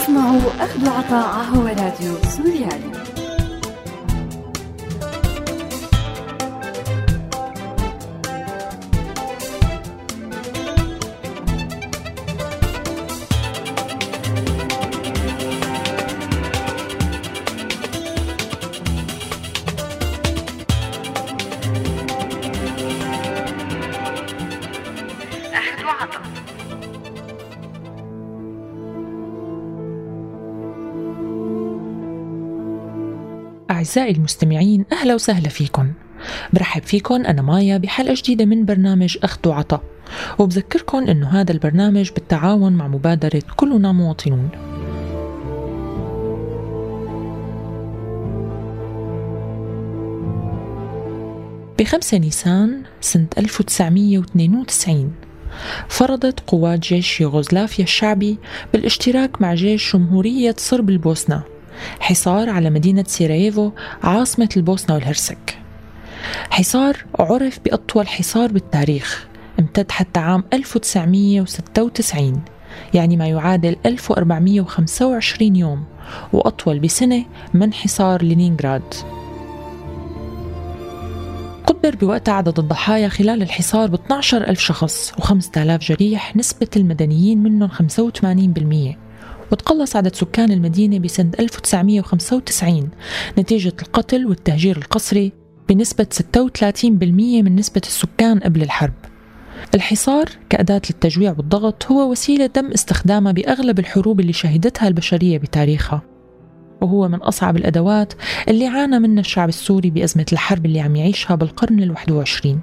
تسمعوا أخذ عطاء هو راديو سوريالي. أعزائي المستمعين أهلا وسهلا فيكم. برحب فيكم أنا مايا بحلقة جديدة من برنامج أخذ وعطاء وبذكركم أنه هذا البرنامج بالتعاون مع مبادرة كلنا مواطنون. بخمسة نيسان سنة 1992 فرضت قوات جيش يوغوسلافيا الشعبي بالاشتراك مع جيش جمهورية صرب البوسنة. حصار على مدينة سيراييفو عاصمة البوسنة والهرسك. حصار عرف بأطول حصار بالتاريخ امتد حتى عام 1996 يعني ما يعادل 1425 يوم وأطول بسنة من حصار لينينغراد. قدر بوقتها عدد الضحايا خلال الحصار ب 12 ألف شخص و5000 جريح نسبة المدنيين منهم 85% وتقلص عدد سكان المدينة بسنة 1995 نتيجة القتل والتهجير القسري بنسبة 36% من نسبة السكان قبل الحرب. الحصار كأداة للتجويع والضغط هو وسيلة تم استخدامها بأغلب الحروب اللي شهدتها البشرية بتاريخها. وهو من أصعب الأدوات اللي عانى منها الشعب السوري بأزمة الحرب اللي عم يعيشها بالقرن الواحد وعشرين.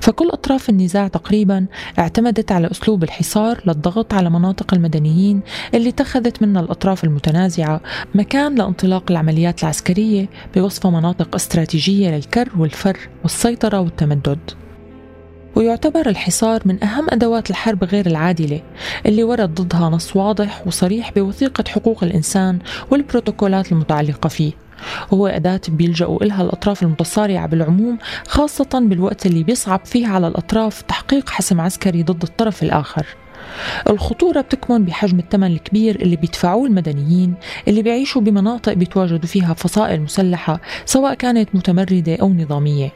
فكل أطراف النزاع تقريبا اعتمدت على أسلوب الحصار للضغط على مناطق المدنيين اللي اتخذت منها الأطراف المتنازعة مكان لانطلاق العمليات العسكرية بوصفها مناطق استراتيجية للكر والفر والسيطرة والتمدد. ويعتبر الحصار من أهم أدوات الحرب غير العادلة اللي ورد ضدها نص واضح وصريح بوثيقة حقوق الإنسان والبروتوكولات المتعلقة فيه. وهو أداة بيلجأوا إلها الأطراف المتصارعة بالعموم خاصة بالوقت اللي بيصعب فيه على الأطراف تحقيق حسم عسكري ضد الطرف الآخر. الخطورة بتكمن بحجم الثمن الكبير اللي بيدفعوه المدنيين اللي بيعيشوا بمناطق بيتواجدوا فيها فصائل مسلحة سواء كانت متمردة أو نظامية.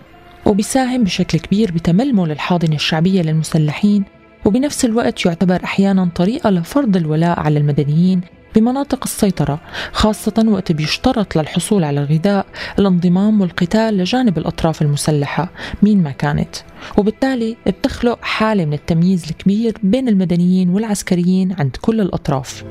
وبيساهم بشكل كبير بتململ الحاضنة الشعبية للمسلحين وبنفس الوقت يعتبر أحيانا طريقة لفرض الولاء على المدنيين بمناطق السيطرة خاصة وقت بيشترط للحصول على الغذاء الانضمام والقتال لجانب الأطراف المسلحة مين ما كانت. وبالتالي بتخلق حالة من التمييز الكبير بين المدنيين والعسكريين عند كل الأطراف.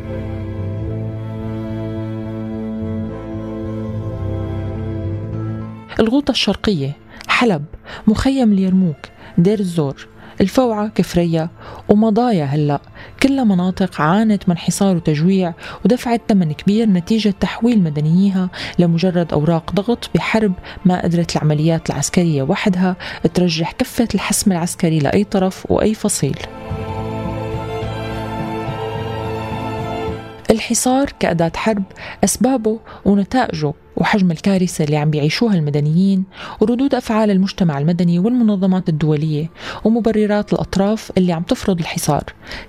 الغوطة الشرقية حلب مخيم اليرموك دير الزور الفوعة كفرية ومضايا هلأ. كلها مناطق عانت من حصار وتجويع ودفعت ثمن كبير نتيجة تحويل مدنييها لمجرد أوراق ضغط بحرب ما قدرت العمليات العسكرية وحدها ترجح كفة الحسم العسكري لأي طرف وأي فصيل. الحصار كأداة حرب أسبابه ونتائجه وحجم الكارثة اللي عم بيعيشوها المدنيين وردود أفعال المجتمع المدني والمنظمات الدولية ومبررات الأطراف اللي عم تفرض الحصار.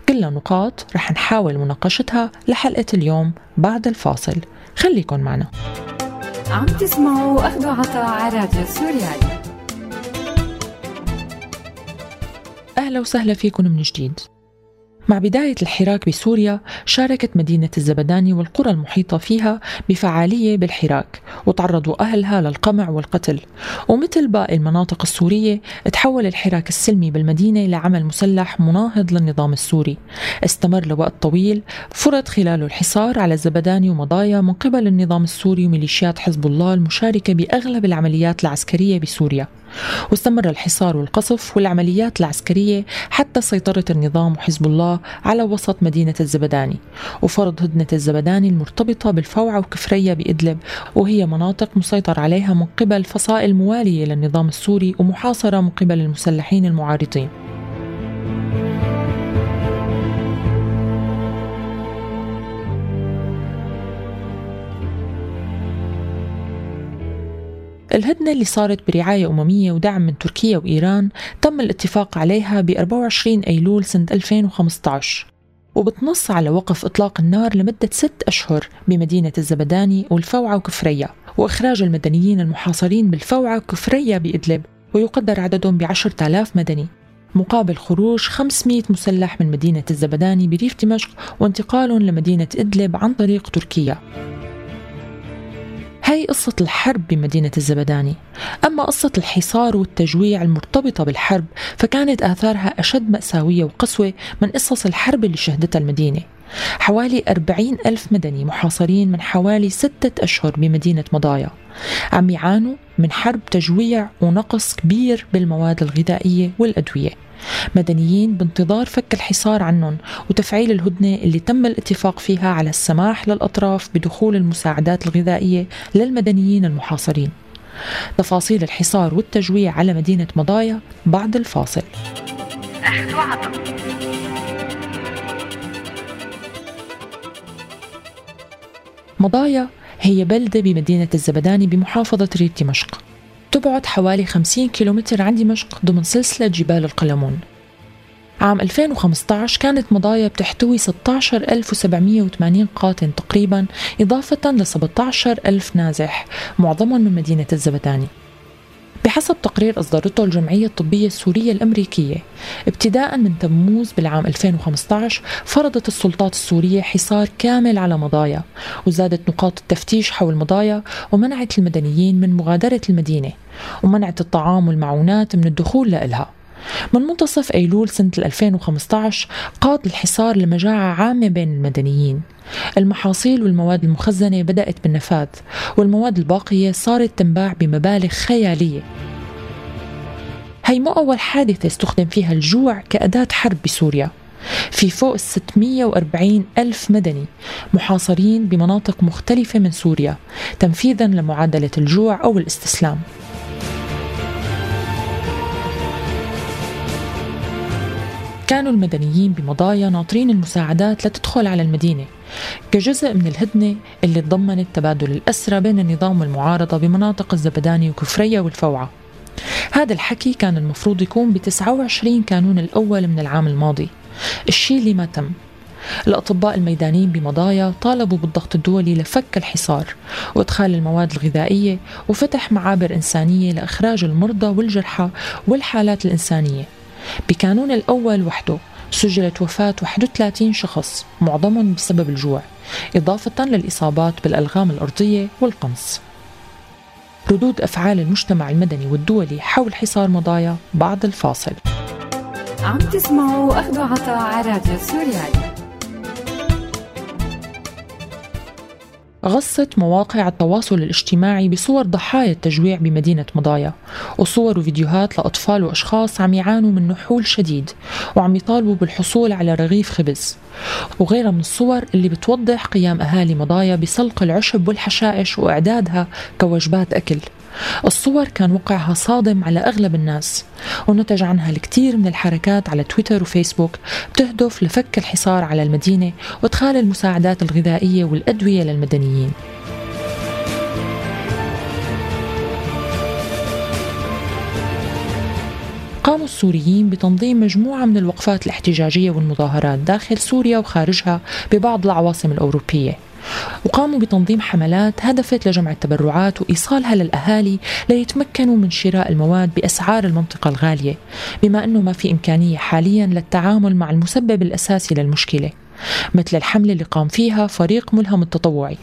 كلها نقاط رح نحاول مناقشتها لحلقة اليوم بعد الفاصل. خليكن معنا. عم تسمعوا أخذ عطاء على راديو سوريالي. أهلا وسهلا فيكم من جديد. مع بداية الحراك بسوريا شاركت مدينة الزبداني والقرى المحيطة فيها بفعالية بالحراك وتعرضوا أهلها للقمع والقتل. ومثل باقي المناطق السورية تحول الحراك السلمي بالمدينة لعمل مسلح مناهض للنظام السوري. استمر لوقت طويل فرض خلاله الحصار على الزبداني ومضايا من قبل النظام السوري وميليشيات حزب الله المشاركة بأغلب العمليات العسكرية بسوريا. واستمر الحصار والقصف والعمليات العسكرية حتى سيطرة النظام وحزب الله على وسط مدينة الزبداني. وفرض هدنة الزبداني المرتبطة بالفوعة وكفرية بإدلب وهي مناطق مسيطر عليها من قبل فصائل موالية للنظام السوري ومحاصرة من قبل المسلحين المعارضين. الهدنة اللي صارت برعاية أممية ودعم من تركيا وإيران تم الاتفاق عليها ب 24 أيلول سنة 2015 وبتنص على وقف إطلاق النار لمدة ست أشهر بمدينة الزبداني والفوعة وكفرية وإخراج المدنيين المحاصرين بالفوعة وكفرية بإدلب ويقدر عددهم بعشرة آلاف مدني. مقابل خروج 500 مسلح من مدينة الزبداني بريف دمشق وانتقالهم لمدينة إدلب عن طريق تركيا. هاي قصة الحرب بمدينة الزبداني. أما قصة الحصار والتجويع المرتبطة بالحرب فكانت آثارها أشد مأساوية وقسوة من قصص الحرب اللي شهدتها المدينة. حوالي أربعين ألف مدني محاصرين من حوالي ستة أشهر بمدينة مضايا. عم يعانوا من حرب تجويع ونقص كبير بالمواد الغذائية والأدوية. مدنيين بانتظار فك الحصار عنهم وتفعيل الهدنة اللي تم الاتفاق فيها على السماح للأطراف بدخول المساعدات الغذائية للمدنيين المحاصرين. تفاصيل الحصار والتجويع على مدينة مضايا بعد الفاصل. أخذ مضايا هي بلدة بمدينة الزبداني بمحافظة ريف دمشق. تبعد حوالي 50 كيلومتر عن دمشق ضمن سلسلة جبال القلمون. عام 2015 كانت مضايا بتحتوي 16780 قاتل تقريبا إضافة ل 17000 نازح معظمهم من مدينة الزبداني. بحسب تقرير أصدرته الجمعية الطبية السورية الأمريكية. ابتداء من تموز بالعام 2015 فرضت السلطات السورية حصار كامل على مضايا وزادت نقاط التفتيش حول مضايا ومنعت المدنيين من مغادرة المدينة ومنعت الطعام والمعونات من الدخول لإلها. من منتصف أيلول سنة 2015 قاد الحصار لمجاعة عامة بين المدنيين. المحاصيل والمواد المخزنة بدأت بالنفاذ والمواد الباقية صارت تنباع بمبالغ خيالية. هي مو أول حادثة استخدم فيها الجوع كأداة حرب بسوريا. في فوق 640 ألف مدني محاصرين بمناطق مختلفة من سوريا تنفيذا لمعادلة الجوع أو الاستسلام. كانوا المدنيين بمضايا ناطرين المساعدات لتدخل على المدينة كجزء من الهدنة اللي تضمنت تبادل الأسرى بين النظام والمعارضة بمناطق الزبداني وكفرية والفوعة. هذا الحكي كان المفروض يكون ب 29 كانون الأول من العام الماضي الشيء اللي ما تم. الأطباء الميدانيين بمضايا طالبوا بالضغط الدولي لفك الحصار وإدخال المواد الغذائية وفتح معابر إنسانية لإخراج المرضى والجرحى والحالات الإنسانية. بكانون الأول وحده سجلت وفاة 31 شخص معظمهم بسبب الجوع إضافة للإصابات بالألغام الأرضية والقنص ردود أفعال المجتمع المدني والدولي حول حصار مضايا بعد الفاصل. عم تسمعوا أخذ عطاء على راديو سوريالي. غصت مواقع التواصل الاجتماعي بصور ضحايا التجويع بمدينة مضايا وصور وفيديوهات لأطفال وأشخاص عم يعانوا من نحول شديد وعم يطالبوا بالحصول على رغيف خبز. وغيرها من الصور اللي بتوضح قيام أهالي مضايا بسلق العشب والحشائش وإعدادها كوجبات أكل. الصور كان وقعها صادم على أغلب الناس ونتج عنها الكثير من الحركات على تويتر وفيسبوك بتهدف لفك الحصار على المدينة وإدخال المساعدات الغذائية والأدوية للمدنيين. قاموا السوريين بتنظيم مجموعة من الوقفات الاحتجاجية والمظاهرات داخل سوريا وخارجها ببعض العواصم الأوروبية. وقاموا بتنظيم حملات هدفت لجمع التبرعات وإيصالها للأهالي ليتمكنوا من شراء المواد بأسعار المنطقة الغالية بما أنه ما في إمكانية حاليا للتعامل مع المسبب الأساسي للمشكلة مثل الحملة اللي قام فيها فريق ملهم التطوعي.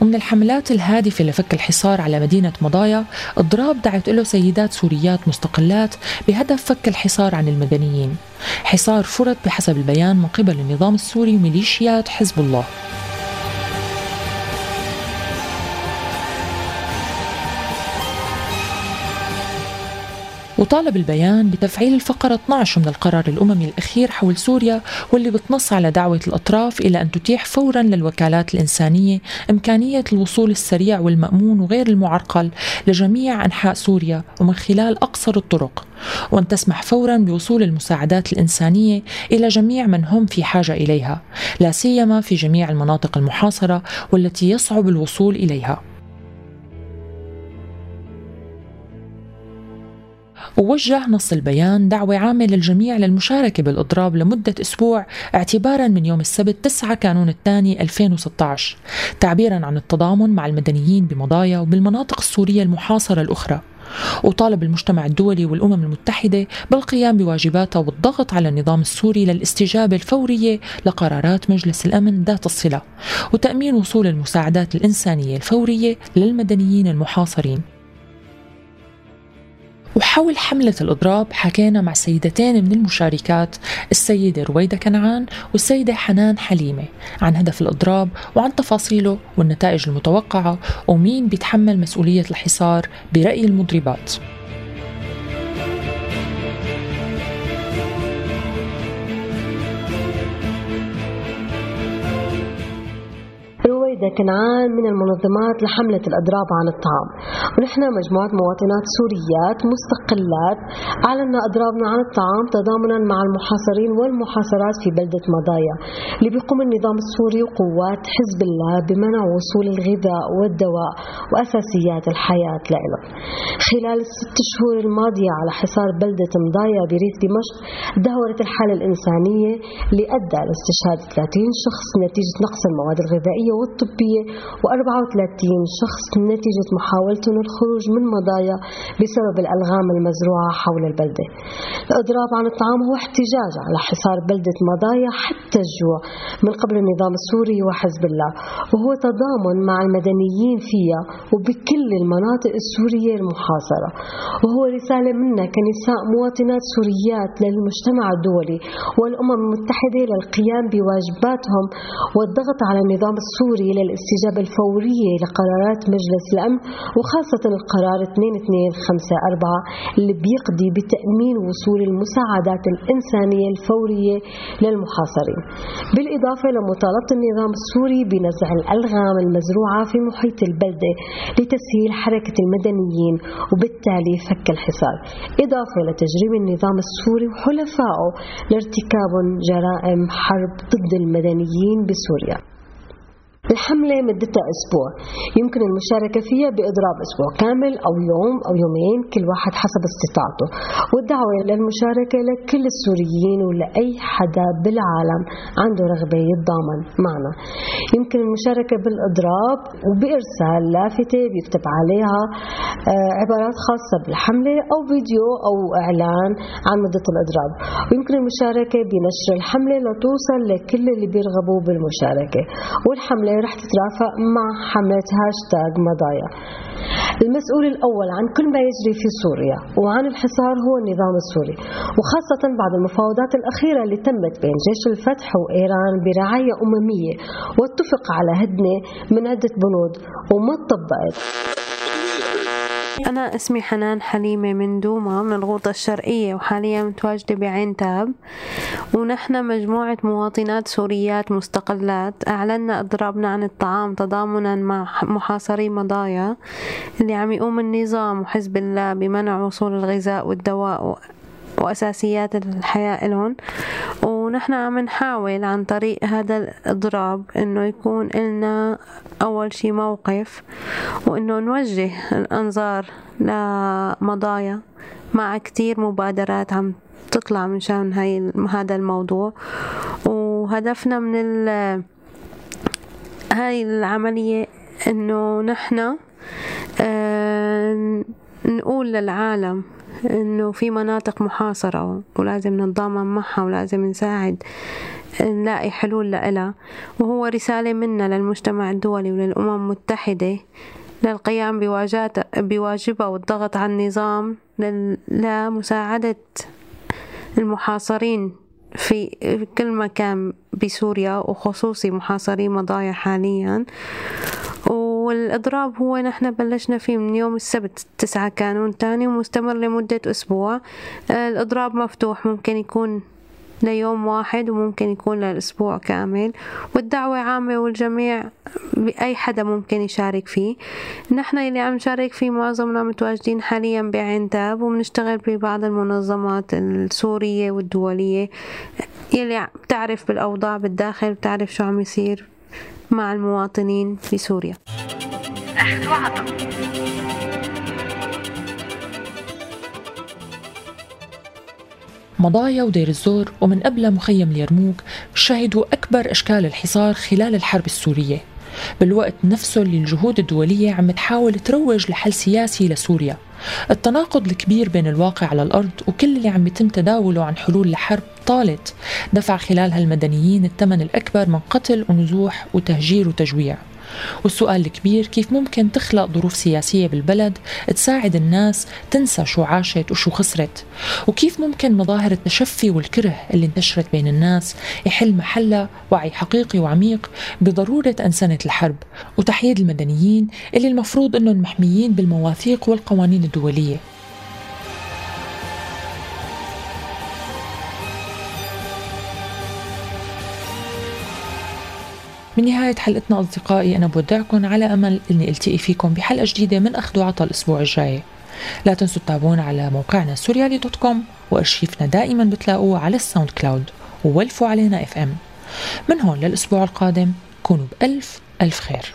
ومن الحملات الهادفة لفك الحصار على مدينة مضايا اضراب دعت له سيدات سوريات مستقلات بهدف فك الحصار عن المدنيين. حصار فرض بحسب البيان من قبل النظام السوري وميليشيات حزب الله. وطالب البيان بتفعيل الفقرة 12 من القرار الأممي الأخير حول سوريا واللي بتنص على دعوة الأطراف إلى أن تتيح فورا للوكالات الإنسانية إمكانية الوصول السريع والمأمون وغير المعرقل لجميع أنحاء سوريا ومن خلال أقصر الطرق وأن تسمح فورا بوصول المساعدات الإنسانية إلى جميع من هم في حاجة إليها لا سيما في جميع المناطق المحاصرة والتي يصعب الوصول إليها. ووجه نص البيان دعوة عامة للجميع للمشاركة بالإضراب لمدة أسبوع اعتبارا من يوم السبت 9 كانون الثاني 2016 تعبيرا عن التضامن مع المدنيين بمضايا وبالمناطق السورية المحاصرة الأخرى. وطالب المجتمع الدولي والأمم المتحدة بالقيام بواجباتها والضغط على النظام السوري للاستجابة الفورية لقرارات مجلس الأمن ذات الصلة وتأمين وصول المساعدات الإنسانية الفورية للمدنيين المحاصرين. وحول حملة الإضراب حكينا مع سيدتين من المشاركات السيدة رويدة كنعان والسيدة حنان حليمة عن هدف الإضراب وعن تفاصيله والنتائج المتوقعة ومين بيتحمل مسؤولية الحصار برأي المضربات. رويدة كنعان من المنظمات لحملة الأضراب عن الطعام. ونحن مجموعة مواطنات سوريات مستقلات أعلنا أضرابنا عن الطعام تضامنا مع المحاصرين والمحاصرات في بلدة مضايا. اللي بيقوم النظام السوري وقوات حزب الله بمنع وصول الغذاء والدواء وأساسيات الحياة لهم خلال الست شهور الماضية على حصار بلدة مضايا بريف دمشق دهورت الحالة الإنسانية اللي أدى لاستشهاد 30 شخص نتيجة نقص المواد الغذائية والطبية و34 شخص نتيجة محاولتهم الخروج من مضايا بسبب الألغام المزروعة حول البلدة. الإضراب عن الطعام هو احتجاج على حصار بلدة مضايا حتى الجوع من قبل النظام السوري وحزب الله وهو تضامن مع المدنيين فيها وبكل المناطق السورية المحاصرة وهو رسالة منا كنساء مواطنات سوريات للمجتمع الدولي والأمم المتحدة للقيام بواجباتهم والضغط على النظام السوري للاستجابة الفورية لقرارات مجلس الأمن وخاصة القرار 2254 اللي بيقضي بتأمين وصول المساعدات الإنسانية الفورية للمحاصرين. بالإضافة لمطالبة النظام السوري بنزع الألغام المزروعة في محيط البلدة لتسهيل حركة المدنيين وبالتالي فك الحصار. إضافة لتجريم النظام السوري وحلفائه لارتكاب جرائم حرب ضد المدنيين بسوريا. الحملة مدتها أسبوع. يمكن المشاركة فيها بإضراب أسبوع كامل أو يوم أو يومين كل واحد حسب استطاعته. والدعوة للمشاركة لكل السوريين ولأي حدا بالعالم عنده رغبة يتضامن معنا. يمكن المشاركة بالإضراب وبإرسال لافتة بيكتب عليها آه، عبارات خاصة بالحملة أو فيديو أو إعلان عن مدة الإضراب. ويمكن المشاركة بنشر الحملة لتوصل لكل اللي بيرغبوا بالمشاركة. والحملة رح تترافق مع حملة هاشتاج مضايا. المسؤول الأول عن كل ما يجري في سوريا وعن الحصار هو النظام السوري وخاصة بعد المفاوضات الأخيرة اللي تمت بين جيش الفتح وإيران برعاية أممية واتفق على هدنة من عدة بنود وما طبقت أنا اسمي حنان حليمة من دوما من الغوطة الشرقية وحاليا متواجدة بعين تاب. ونحن مجموعة مواطنات سوريات مستقلات. أعلنا إضرابنا عن الطعام تضامنا مع محاصري مضايا اللي عم يقوم النظام وحزب الله بمنع وصول الغذاء والدواء وأساسيات الحياة لهم. ونحن عم نحاول عن طريق هذا الإضراب إنه يكون إلنا أول شي موقف وإنه نوجه الأنظار لمضايا مع كتير مبادرات عم تطلع من شأن هاي هذا الموضوع. وهدفنا من ال هاي العملية إنه نحن آه نقول للعالم إنه في مناطق محاصرة ولازم نتضامن معها ولازم نساعد نلاقي حلول لها وهو رسالة منا للمجتمع الدولي وللأمم المتحدة للقيام بواجبها والضغط على النظام لمساعدة المحاصرين في كل مكان بسوريا وخصوصي محاصري مضايا حاليا. والإضراب هو نحن بلشنا فيه من يوم السبت تسعة كانون تاني ومستمر لمدة أسبوع. الإضراب مفتوح ممكن يكون ليوم واحد وممكن يكون للأسبوع كامل. والدعوة عامة والجميع أي حدا ممكن يشارك فيه. نحن اللي عم نشارك فيه معظمنا متواجدين حاليا بعنتاب وبنشتغل ببعض المنظمات السورية والدولية. يلي بتعرف بالأوضاع بالداخل بتعرف شو عم يصير. مع المواطنين في سوريا. أخذ مضايا ودير الزور ومن قبل مخيم اليرموك شهدوا أكبر أشكال الحصار خلال الحرب السورية. بالوقت نفسه اللي الجهود الدولية عم تحاول تروج لحل سياسي لسوريا. التناقض الكبير بين الواقع على الأرض وكل اللي عم يتم تداوله عن حلول لحرب طالت دفع خلالها المدنيين الثمن الأكبر من قتل ونزوح وتهجير وتجويع. والسؤال الكبير كيف ممكن تخلق ظروف سياسية بالبلد تساعد الناس تنسى شو عاشت وشو خسرت؟ وكيف ممكن مظاهر التشفي والكره اللي انتشرت بين الناس يحل محلها وعي حقيقي وعميق بضرورة أنسنة الحرب وتحييد المدنيين اللي المفروض أنهم محميين بالمواثيق والقوانين الدولية؟ من نهاية حلقتنا أصدقائي أنا بودعكم على أمل أني ألتقي فيكم بحلقة جديدة من أخذ وعطى الأسبوع الجاي. لا تنسوا تتابعونا على موقعنا سوريالي dot com وأرشيفنا دائما بتلاقوه على ال SoundCloud وولفوا علينا FM من هون للأسبوع القادم كونوا بألف ألف خير.